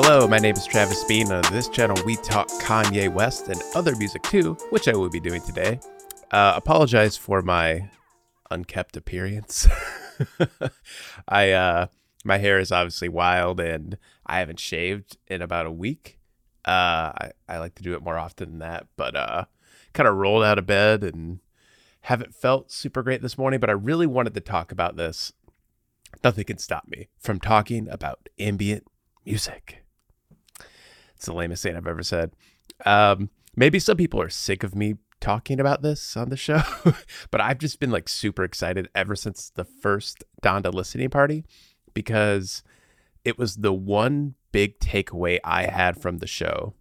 Hello, my name is Travis Bean, and on this channel we talk Kanye West and other music too, which I will be doing today. Uh, apologize for my unkept appearance. I uh, my hair is obviously wild, and I haven't shaved in about a week. Uh, I, I like to do it more often than that, but uh, kind of rolled out of bed and haven't felt super great this morning. But I really wanted to talk about this. Nothing can stop me from talking about ambient music. It's the lamest thing I've ever said. Um, maybe some people are sick of me talking about this on the show, but I've just been like super excited ever since the first Donda listening party because it was the one big takeaway I had from the show,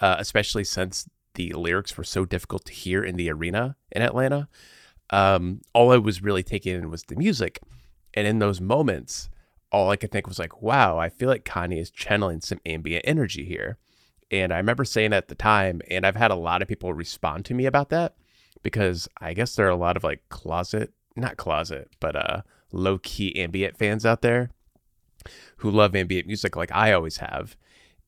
uh, especially since the lyrics were so difficult to hear in the arena in Atlanta. Um, all I was really taking in was the music. And in those moments, all I could think was like, wow, I feel like Kanye is channeling some ambient energy here. And I remember saying at the time, and I've had a lot of people respond to me about that because I guess there are a lot of like closet, not closet, but uh low key ambient fans out there who love ambient music like I always have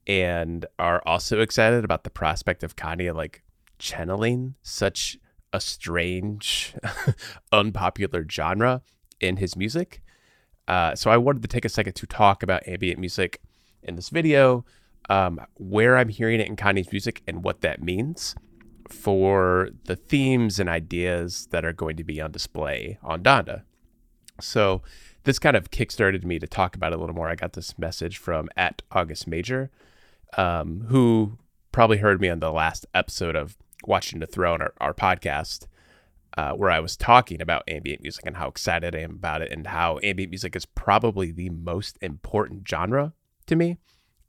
and are also excited about the prospect of Kanye like channeling such a strange, unpopular genre in his music. Uh, so I wanted to take a second to talk about ambient music in this video, um, where I'm hearing it in Kanye's music and what that means for the themes and ideas that are going to be on display on Donda. So this kind of kickstarted me to talk about it a little more. I got this message from at August Major, um, who probably heard me on the last episode of Watching the Throne, our, our podcast, uh, where I was talking about ambient music and how excited I am about it, and how ambient music is probably the most important genre to me.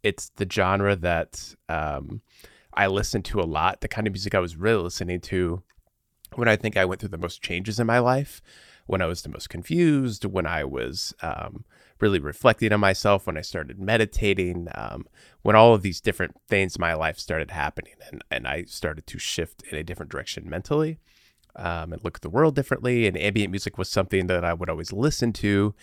It's the genre that um, I listen to a lot, the kind of music I was really listening to when I think I went through the most changes in my life, when I was the most confused, when I was um, really reflecting on myself, when I started meditating, um, when all of these different things in my life started happening and, and I started to shift in a different direction mentally um, and look at the world differently. And ambient music was something that I would always listen to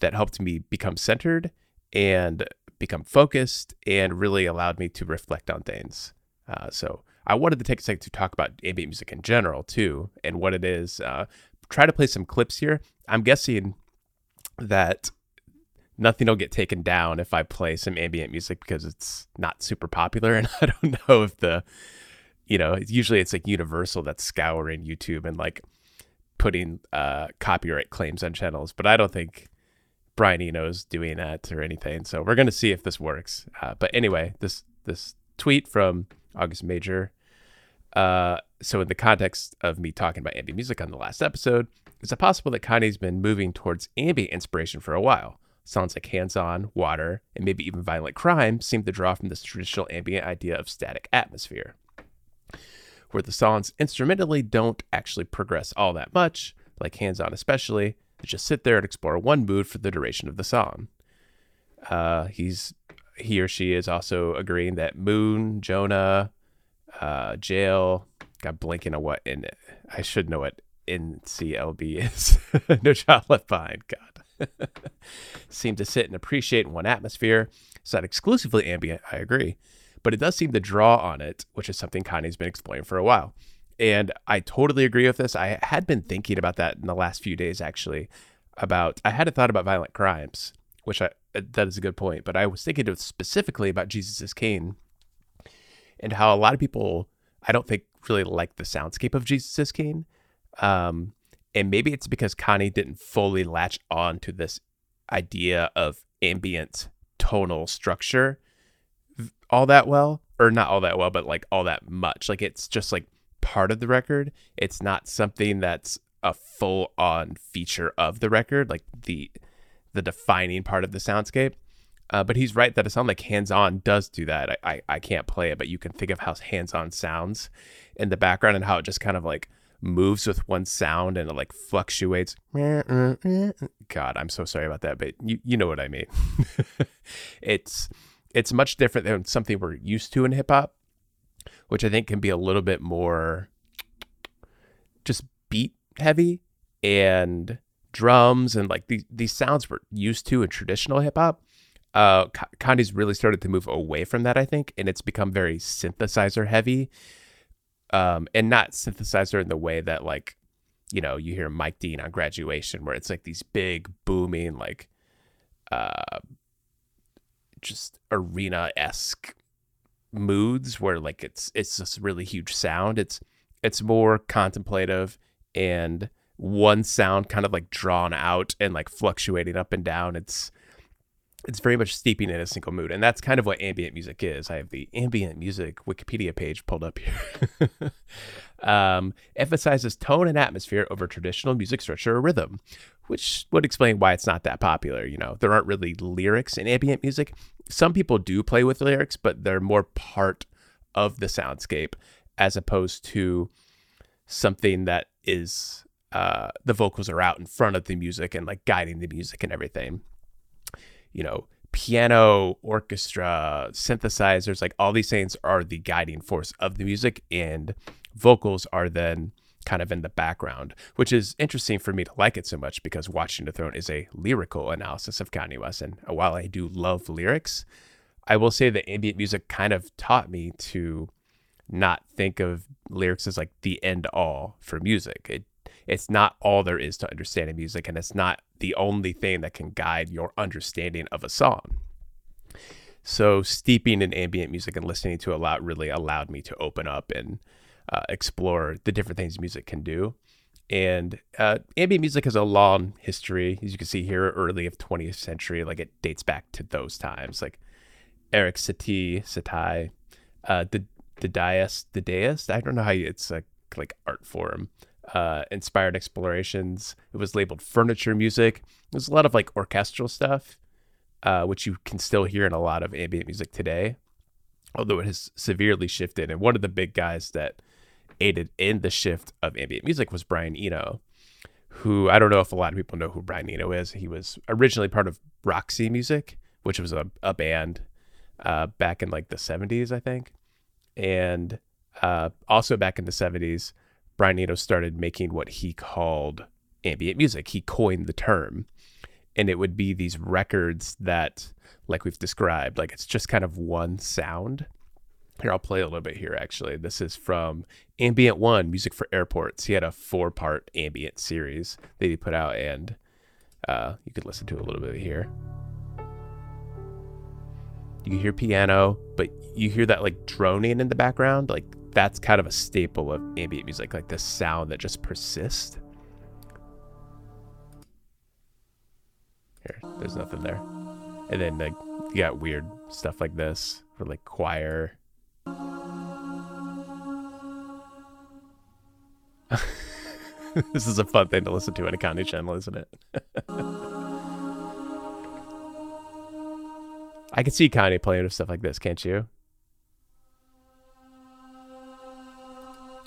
that helped me become centered and become focused and really allowed me to reflect on things. Uh, so I wanted to take a second to talk about ambient music in general too and what it is. Uh, try to play some clips here. I'm guessing that nothing will get taken down if I play some ambient music because it's not super popular, and I don't know if the you know, usually it's like Universal that's scouring YouTube and like putting uh, copyright claims on channels, but I don't think Brian Eno's doing that or anything. So we're gonna see if this works. Uh, but anyway, this this tweet from August Major. Uh, so in the context of me talking about ambient music on the last episode, is it possible that Kanye's been moving towards ambient inspiration for a while? Sounds like hands on, water, and maybe even violent crime seem to draw from this traditional ambient idea of static atmosphere where the songs instrumentally don't actually progress all that much, like Hands On especially, they just sit there and explore one mood for the duration of the song. Uh, he's he or she is also agreeing that Moon, Jonah, uh, Jail, got blinking on what in I should know what NCLB is. no Child Left Behind. God. seem to sit and appreciate in one atmosphere. It's not exclusively ambient, I agree, but it does seem to draw on it, which is something Kanye's been exploring for a while. And I totally agree with this. I had been thinking about that in the last few days, actually. About I had a thought about violent crimes, which I that is a good point. But I was thinking specifically about Jesus is and how a lot of people I don't think really like the soundscape of Jesus is. Um, and maybe it's because Kanye didn't fully latch on to this idea of ambient tonal structure all that well, or not all that well, but like all that much. Like it's just like part of the record. It's not something that's a full on feature of the record, like the the defining part of the soundscape. Uh, but he's right that a sound like hands on does do that. I, I, I can't play it, but you can think of how hands on sounds in the background and how it just kind of like moves with one sound and it like fluctuates. God, I'm so sorry about that, but you, you know what I mean. it's it's much different than something we're used to in hip hop, which I think can be a little bit more just beat heavy and drums and like these these sounds we're used to in traditional hip hop. Uh, Kanye's really started to move away from that, I think, and it's become very synthesizer heavy, um, and not synthesizer in the way that like, you know, you hear Mike Dean on Graduation, where it's like these big booming like, uh, just arena esque moods where like it's it's this really huge sound. It's it's more contemplative and one sound kind of like drawn out and like fluctuating up and down. It's it's very much steeping in a single mood. And that's kind of what ambient music is. I have the ambient music Wikipedia page pulled up here. um, emphasizes tone and atmosphere over traditional music structure or rhythm, which would explain why it's not that popular. You know, there aren't really lyrics in ambient music. Some people do play with lyrics, but they're more part of the soundscape as opposed to something that is uh, the vocals are out in front of the music and like guiding the music and everything. You know, piano, orchestra, synthesizers, like all these things are the guiding force of the music, and vocals are then kind of in the background, which is interesting for me to like it so much because Watching the Throne is a lyrical analysis of Kanye West. And while I do love lyrics, I will say that ambient music kind of taught me to not think of lyrics as like the end all for music. It it's not all there is to understanding music and it's not the only thing that can guide your understanding of a song. So steeping in ambient music and listening to a lot really allowed me to open up and uh, explore the different things music can do. And uh, ambient music has a long history, as you can see here, early of 20th century. Like it dates back to those times, like Erik Satie, Satie, uh, the the Dadaist, the Dadaist. I don't know how you, it's a like art form. Uh, inspired explorations. It was labeled furniture music. There's a lot of like orchestral stuff, uh, which you can still hear in a lot of ambient music today, although it has severely shifted. And one of the big guys that aided in the shift of ambient music was Brian Eno, who I don't know if a lot of people know who Brian Eno is. He was originally part of Roxy Music, which was a, a band uh, back in like the 70s, I think. And uh, also back in the 70s, Brian Eno started making what he called ambient music. He coined the term. And it would be these records that, like we've described, like it's just kind of one sound here, I'll play a little bit here actually. This is from Ambient One, Music for Airports. He had a four part ambient series that he put out, and uh, you could listen to a little bit here. You hear piano, but you hear that like droning in the background. Like that's kind of a staple of ambient music, like the sound that just persists. Here, there's nothing there. And then like you got weird stuff like this for like choir this is a fun thing to listen to on a Kanye channel, isn't it? I can see Kanye playing with stuff like this, can't you?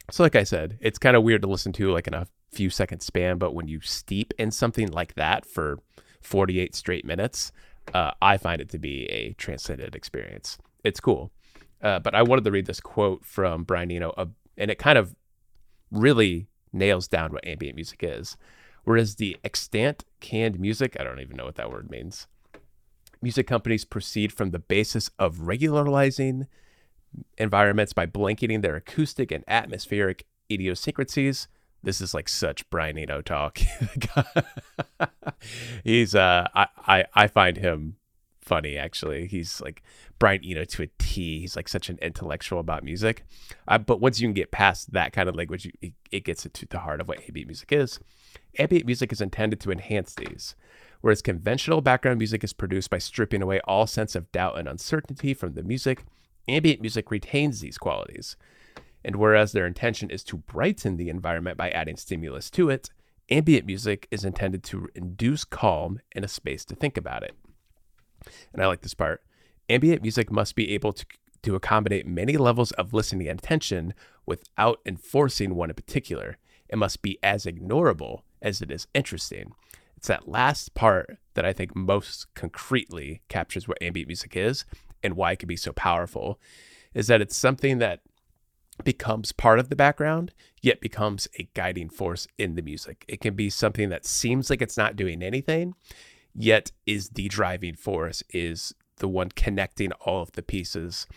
So, like I said, it's kind of weird to listen to like in a few second span, but when you steep in something like that for 48 straight minutes, uh, I find it to be a transcendent experience. It's cool. Uh, but I wanted to read this quote from Brian Eno, uh, and it kind of really nails down what ambient music is. Whereas the extant canned music, I don't even know what that word means. Music companies proceed from the basis of regularizing environments by blanketing their acoustic and atmospheric idiosyncrasies. This is like such Brian Eno talk. He's uh I, I I find him funny actually. He's like Brian Eno to a T. He's like such an intellectual about music. Uh, but once you can get past that kind of language, it, it gets to the heart of what ambient music is. Ambient music is intended to enhance these, whereas conventional background music is produced by stripping away all sense of doubt and uncertainty from the music. Ambient music retains these qualities. And whereas their intention is to brighten the environment by adding stimulus to it, ambient music is intended to induce calm and a space to think about it. And I like this part. Ambient music must be able to, to accommodate many levels of listening and attention without enforcing one in particular. It must be as ignorable as it is interesting. It's that last part that I think most concretely captures what ambient music is and why it can be so powerful is that it's something that becomes part of the background, yet becomes a guiding force in the music. It can be something that seems like it's not doing anything, yet is the driving force, is the one connecting all of the pieces,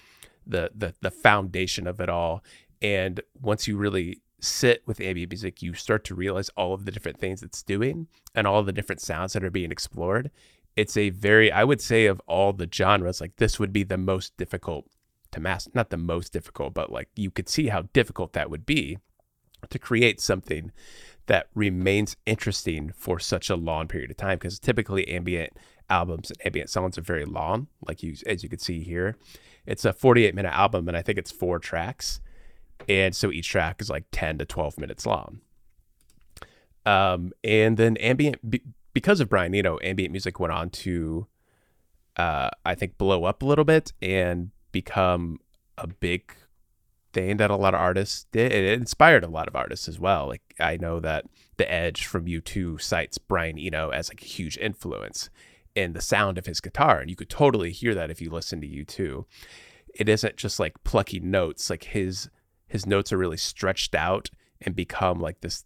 the the the foundation of it all. And once you really sit with ambient music, you start to realize all of the different things it's doing and all the different sounds that are being explored. It's a very, I would say, of all the genres, like this would be the most difficult to master. Not the most difficult, but like you could see how difficult that would be to create something that remains interesting for such a long period of time. Because typically, ambient albums and ambient songs are very long, like you as you can see here. It's a 48 minute album, and I think it's four tracks and so each track is like 10 to 12 minutes long um, and then ambient be, because of brian eno ambient music went on to uh, i think blow up a little bit and become a big thing that a lot of artists did it inspired a lot of artists as well like i know that the edge from u2 cites brian eno as like a huge influence in the sound of his guitar and you could totally hear that if you listen to u2 it isn't just like plucky notes like his his notes are really stretched out and become like this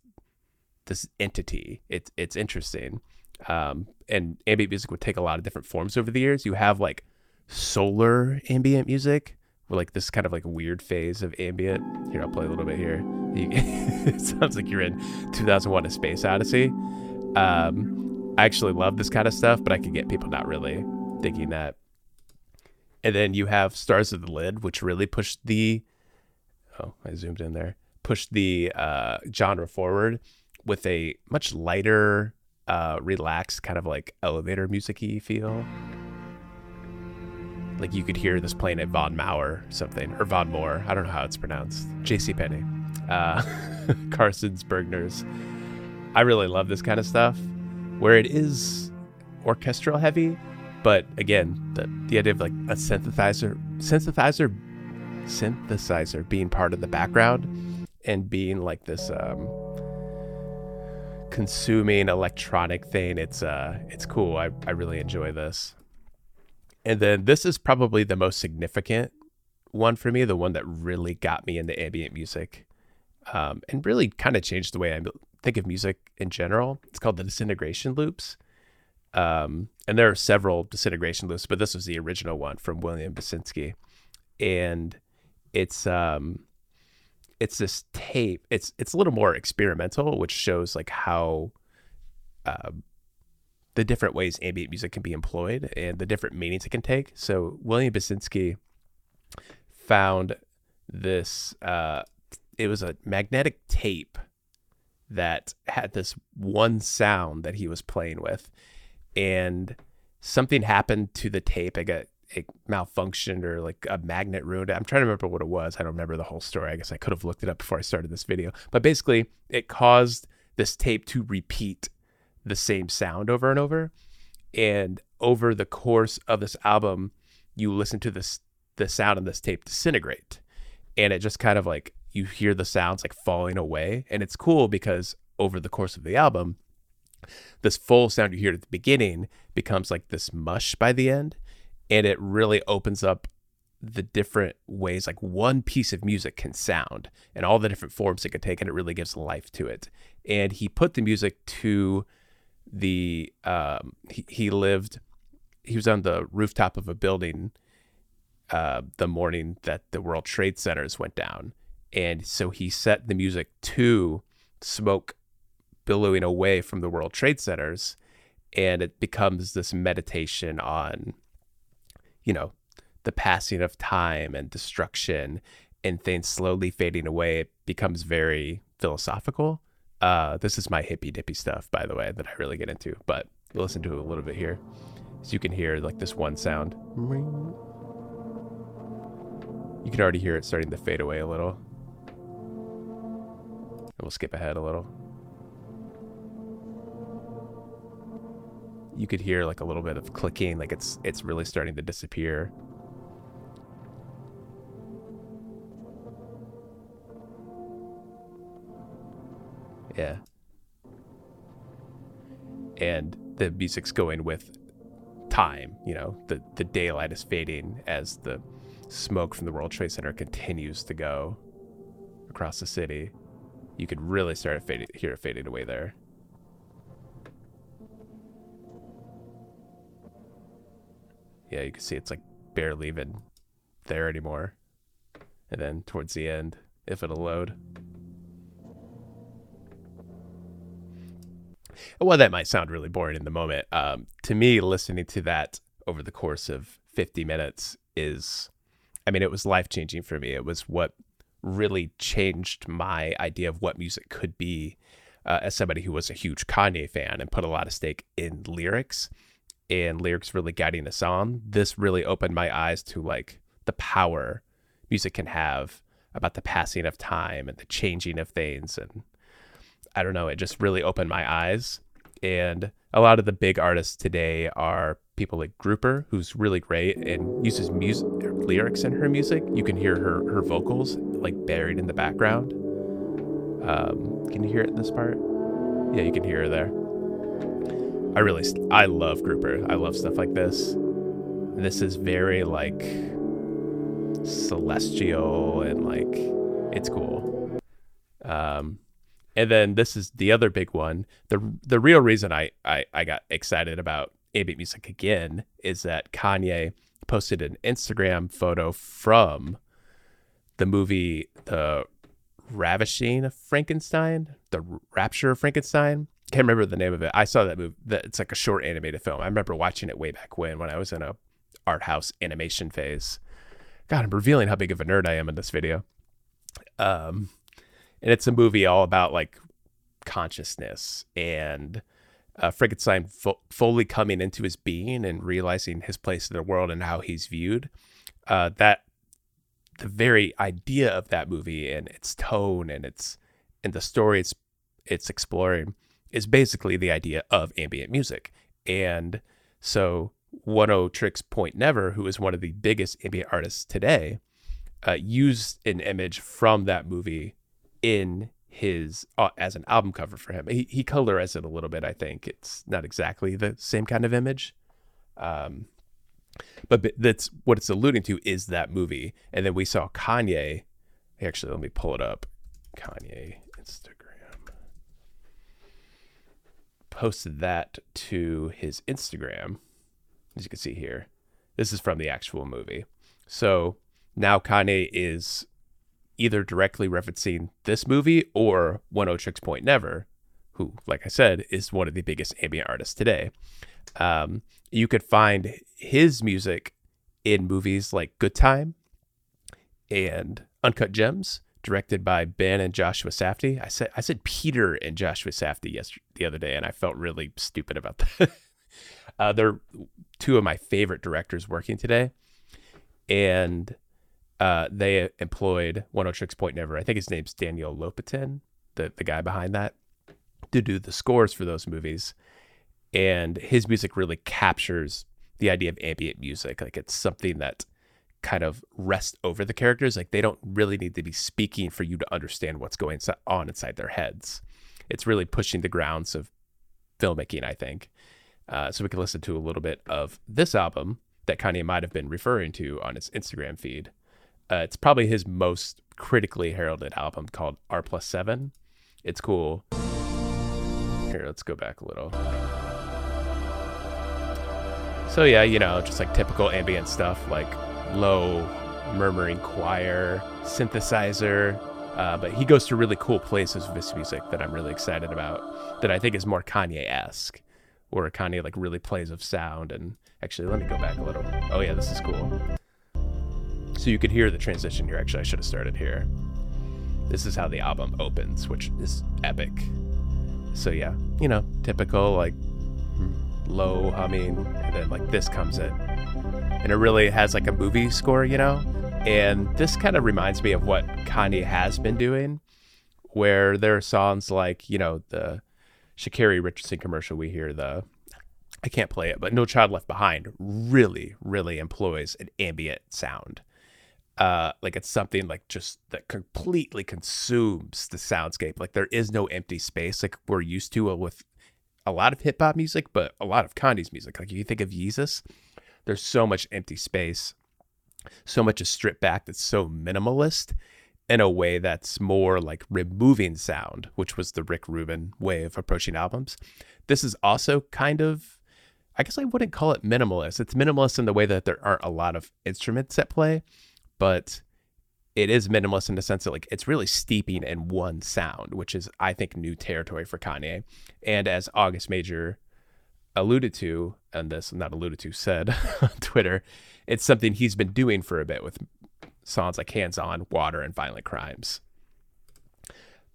this entity. It's it's interesting. Um, and ambient music would take a lot of different forms over the years. You have like solar ambient music, like this kind of like weird phase of ambient. Here, I'll play a little bit here. It sounds like you're in 2001: A Space Odyssey. Um, I actually love this kind of stuff, but I could get people not really thinking that. And then you have Stars of the Lid, which really pushed the oh, I zoomed in there, pushed the uh, genre forward with a much lighter, uh, relaxed, kind of like elevator music feel. Like you could hear this playing at Von Maur something, or Von Moore. I don't know how it's pronounced. J.C. Penney, uh, Carson's Bergner's. I really love this kind of stuff, where it is orchestral heavy, but again, the the idea of like a synthesizer synthesizer synthesizer being part of the background and being like this um, consuming electronic thing. It's uh, it's cool. I, I really enjoy this. And then this is probably the most significant one for me, the one that really got me into ambient music, um, and really kind of changed the way I think of music in general. It's called the disintegration loops. Um, and there are several disintegration loops, but this was the original one from William Basinski. And it's um it's this tape. It's it's a little more experimental, which shows like how uh, the different ways ambient music can be employed and the different meanings it can take. So William Basinski found this. Uh, it was a magnetic tape that had this one sound that he was playing with, and something happened to the tape. It got it malfunctioned or like a magnet ruined it. I'm trying to remember what it was. I don't remember the whole story. I guess I could have looked it up before I started this video. But basically, it caused this tape to repeat the same sound over and over. And over the course of this album, you listen to this the sound of this tape disintegrate. And it just kind of like you hear the sounds like falling away. And it's cool because over the course of the album, this full sound you hear at the beginning becomes like this mush by the end and it really opens up the different ways like one piece of music can sound and all the different forms it can take and it really gives life to it and he put the music to the um, he, he lived he was on the rooftop of a building uh, the morning that the world trade centers went down and so he set the music to smoke billowing away from the world trade centers and it becomes this meditation on you know, the passing of time and destruction and things slowly fading away, it becomes very philosophical. Uh, this is my hippy dippy stuff, by the way, that I really get into. But we'll listen to it a little bit here, so you can hear like this one sound. You can already hear it starting to fade away a little. And we'll skip ahead a little. You could hear like a little bit of clicking, like it's it's really starting to disappear. Yeah. And the music's going with time, you know, the, the daylight is fading as the smoke from the World Trade Center continues to go across the city. You could really start to hear it fading away there. Yeah, you can see it's like barely even there anymore. And then towards the end, if it'll load. Well, that might sound really boring in the moment. Um, to me, listening to that over the course of 50 minutes is, I mean, it was life changing for me. It was what really changed my idea of what music could be uh, as somebody who was a huge Kanye fan and put a lot of stake in lyrics and lyrics really guiding us on. This really opened my eyes to like the power music can have about the passing of time and the changing of things and I don't know, it just really opened my eyes. And a lot of the big artists today are people like Grouper, who's really great and uses music lyrics in her music. You can hear her her vocals like buried in the background. Um, can you hear it in this part? Yeah, you can hear her there. I really I love Grouper. I love stuff like this. This is very like celestial and like it's cool. Um, and then this is the other big one. The the real reason I, I, I got excited about ambient music again is that Kanye posted an Instagram photo from the movie The Ravishing of Frankenstein, The Rapture of Frankenstein. Can't remember the name of it. I saw that movie. It's like a short animated film. I remember watching it way back when when I was in a art house animation phase. God, I'm revealing how big of a nerd I am in this video. Um, and it's a movie all about like consciousness and uh, Frankenstein fo- fully coming into his being and realizing his place in the world and how he's viewed. Uh, that the very idea of that movie and its tone and its and the story it's it's exploring is basically the idea of ambient music. And so Oneohtrix Point Never, who is one of the biggest ambient artists today, uh, used an image from that movie in his uh, as an album cover for him. He he colorized it a little bit. I think it's not exactly the same kind of image, um, but that's what it's alluding to is that movie. And then we saw Kanye. Actually, let me pull it up. Kanye Instagram posted that to his Instagram, as you can see here. This is from the actual movie. So now Kanye is either directly referencing this movie or Oneohtrix Point Never, who, like I said, is one of the biggest ambient artists today. Um, you could find his music in movies like Good Time and Uncut Gems, directed by Ben and Joshua Safdie. I said I said Peter and Joshua Safdie yesterday the other day, and I felt really stupid about that. uh, they're two of my favorite directors working today, and uh, they employed Oneohtrix Point Never. I think his name's Daniel Lopatin, the the guy behind that, to do the scores for those movies. And his music really captures the idea of ambient music. Like it's something that kind of rests over the characters. Like they don't really need to be speaking for you to understand what's going on inside their heads. It's really pushing the grounds of filmmaking, I think. Uh, so we can listen to a little bit of this album that Kanye might have been referring to on his Instagram feed. Uh, it's probably his most critically heralded album called R plus seven. It's cool. Here, let's go back a little. So yeah, you know, just like typical ambient stuff, like low murmuring choir, synthesizer. Uh, but he goes to really cool places with his music that I'm really excited about. That I think is more Kanye-esque, where Kanye like really plays with sound. And actually, let me go back a little. Oh yeah, this is cool. So you could hear the transition here. Actually, I should have started here. This is how the album opens, which is epic. So yeah, you know, typical like low humming, and then like this comes in, and it really has like a movie score, you know. And this kind of reminds me of what Kanye has been doing, where there are songs like you know the Sha'Carri Richardson commercial we hear the I can't play it, but No Child Left Behind really, really employs an ambient sound. Uh, like it's something like just that completely consumes the soundscape. Like there is no empty space like we're used to with a lot of hip hop music, but a lot of Kanye's music. Like if you think of Yeezus, there's so much empty space, so much is stripped back that's so minimalist in a way that's more like removing sound, which was the Rick Rubin way of approaching albums. This is also kind of I guess I wouldn't call it minimalist. It's minimalist in the way that there aren't a lot of instruments at play, but it is minimalist in the sense that like it's really steeping in one sound, which is I think new territory for Kanye. And as August Major alluded to, and this not alluded to said on Twitter, it's something he's been doing for a bit with songs like Hands On, Water, and Violent Crimes.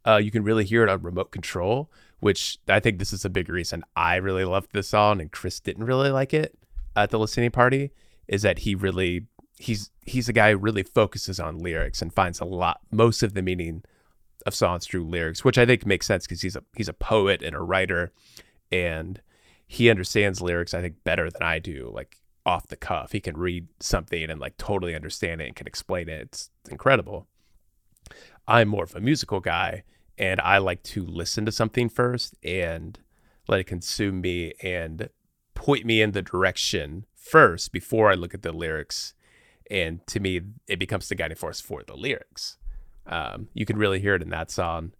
Uh, you can really hear it on remote control, which I think this is a big reason I really loved this song and Chris didn't really like it at the listening party is that he really he's he's a guy who really focuses on lyrics and finds a lot most of the meaning of songs through lyrics, which I think makes sense because he's a he's a poet and a writer and he understands lyrics I think better than I do like off the cuff. He can read something and like totally understand it and can explain it. It's, incredible. I'm more of a musical guy and I like to listen to something first and let it consume me and point me in the direction first before I look at the lyrics. And to me, it becomes the guiding force for the lyrics. Um, you can really hear it in that song.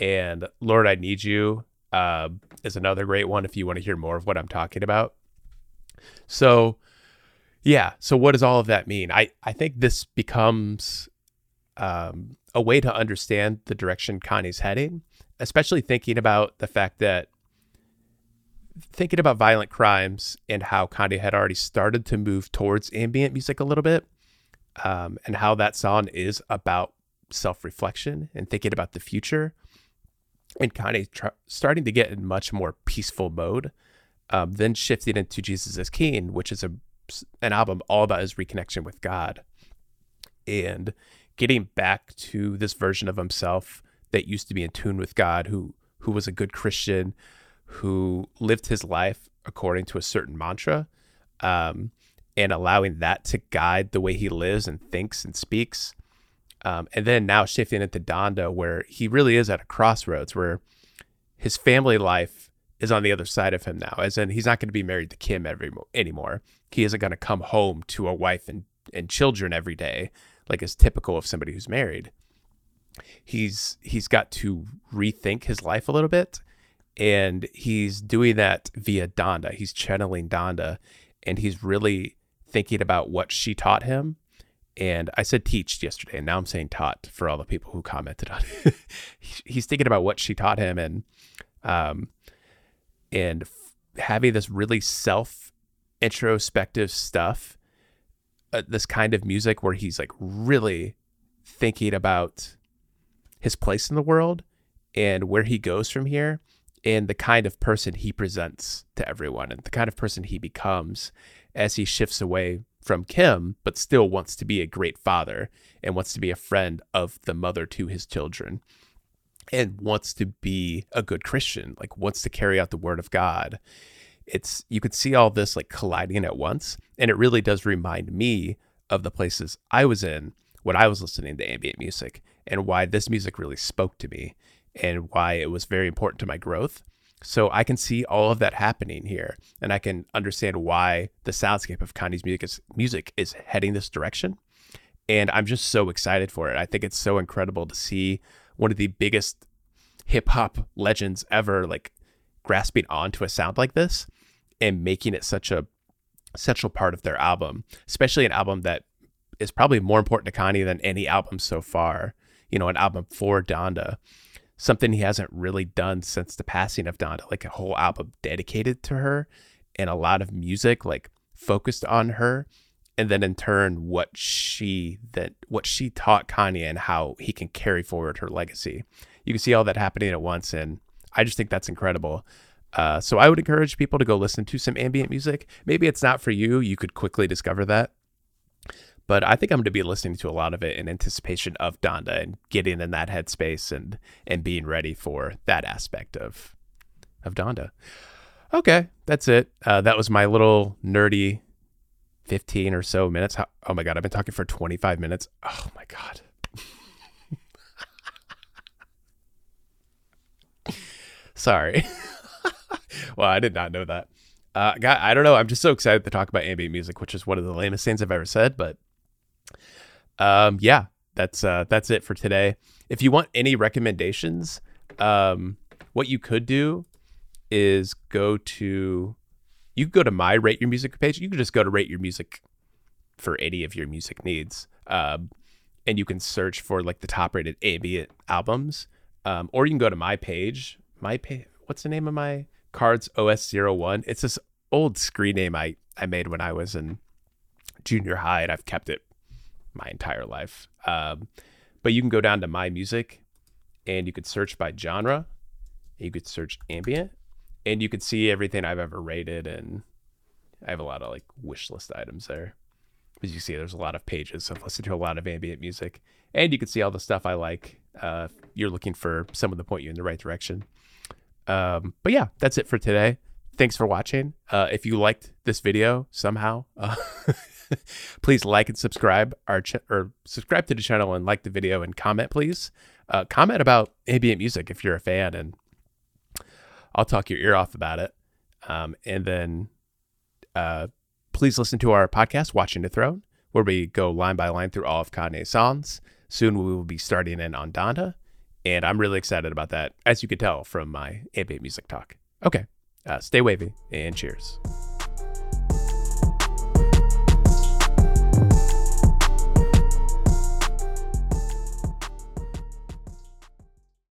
And Lord, I Need You uh, is another great one if you want to hear more of what I'm talking about. So, yeah. So, what does all of that mean? I, I think this becomes um, a way to understand the direction Kanye's heading, especially thinking about the fact that thinking about violent crimes and how Kanye had already started to move towards ambient music a little bit, um, and how that song is about self reflection and thinking about the future, and Kanye tr- starting to get in much more peaceful mode. Um, then shifting into Jesus is King, which is a an album all about his reconnection with God, and getting back to this version of himself that used to be in tune with God, who who was a good Christian, who lived his life according to a certain mantra, um, and allowing that to guide the way he lives and thinks and speaks. Um, and then now shifting into Donda, where he really is at a crossroads, where his family life is on the other side of him now, as in he's not going to be married to Kim every anymore. He isn't going to come home to a wife and, and children every day like is typical of somebody who's married. He's he's got to rethink his life a little bit, and he's doing that via Donda. He's channeling Donda, and he's really thinking about what she taught him. And I said teached yesterday, and now I'm saying taught for all the people who commented on it. he's thinking about what she taught him, and um, and f- having this really self introspective stuff uh, this kind of music where he's like really thinking about his place in the world and where he goes from here and the kind of person he presents to everyone and the kind of person he becomes as he shifts away from Kim, but still wants to be a great father and wants to be a friend of the mother to his children and wants to be a good Christian, like wants to carry out the word of God. It's you could see all this like colliding at once and it really does remind me of the places i was in when i was listening to ambient music and why this music really spoke to me and why it was very important to my growth. So i can see all of that happening here and i can understand why the soundscape of kanye's music is, music is heading this direction. And i'm just so excited for it. I think it's so incredible to see one of the biggest hip hop legends ever like grasping onto a sound like this and making it such a central part of their album, especially an album that is probably more important to Kanye than any album so far. You know, an album for Donda, something he hasn't really done since the passing of Donda, like a whole album dedicated to her and a lot of music like focused on her. And then in turn, what she that what she taught Kanye and how he can carry forward her legacy. You can see all that happening at once, and I just think that's incredible. Uh, so I would encourage people to go listen to some ambient music. Maybe it's not for you. You could quickly discover that. But I think I'm going to be listening to a lot of it in anticipation of Donda and getting in that headspace and and being ready for that aspect of of Donda. Okay, that's it. Uh, that was my little nerdy 15 or so minutes. How, oh my God, I've been talking for 25 minutes. Oh my God. Sorry. well, I did not know that. Uh, God, I don't know. I'm just so excited to talk about ambient music, which is one of the lamest things I've ever said. But um, yeah, that's uh, that's it for today. If you want any recommendations, um, what you could do is go to you could go to my rate your music page. You can just go to rate your music for any of your music needs, um, and you can search for like the top rated ambient albums, um, or you can go to my page. My page. What's the name of my Cards OS01. It's this old screen name I, I made when I was in junior high, and I've kept it my entire life. Um, but you can go down to My Music and you could search by genre. You could search ambient and you could see everything I've ever rated. And I have a lot of like wish list items there. As you see, there's a lot of pages. So I've listened to a lot of ambient music and you can see all the stuff I like. Uh, you're looking for someone to point you in the right direction. Um, but yeah, that's it for today. Thanks for watching. Uh, if you liked this video somehow, uh, please like and subscribe our ch- or subscribe to the channel and like the video and comment, please. Uh, comment about ambient music if you're a fan, and I'll talk your ear off about it. Um, and then uh, please listen to our podcast, Watching the Throne, where we go line by line through all of Kanye's songs. Soon we will be starting in on Donda and I'm really excited about that, as you could tell from my ambient music talk. Okay, uh, stay wavy and cheers.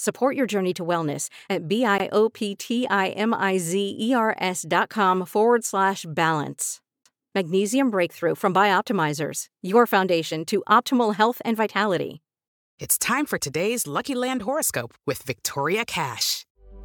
Support your journey to wellness at B-I-O-P-T-I-M-I-Z-E-R-S dot com forward slash balance. Magnesium Breakthrough from Bioptimizers, your foundation to optimal health and vitality. It's time for today's Lucky Land horoscope with Victoria Cash.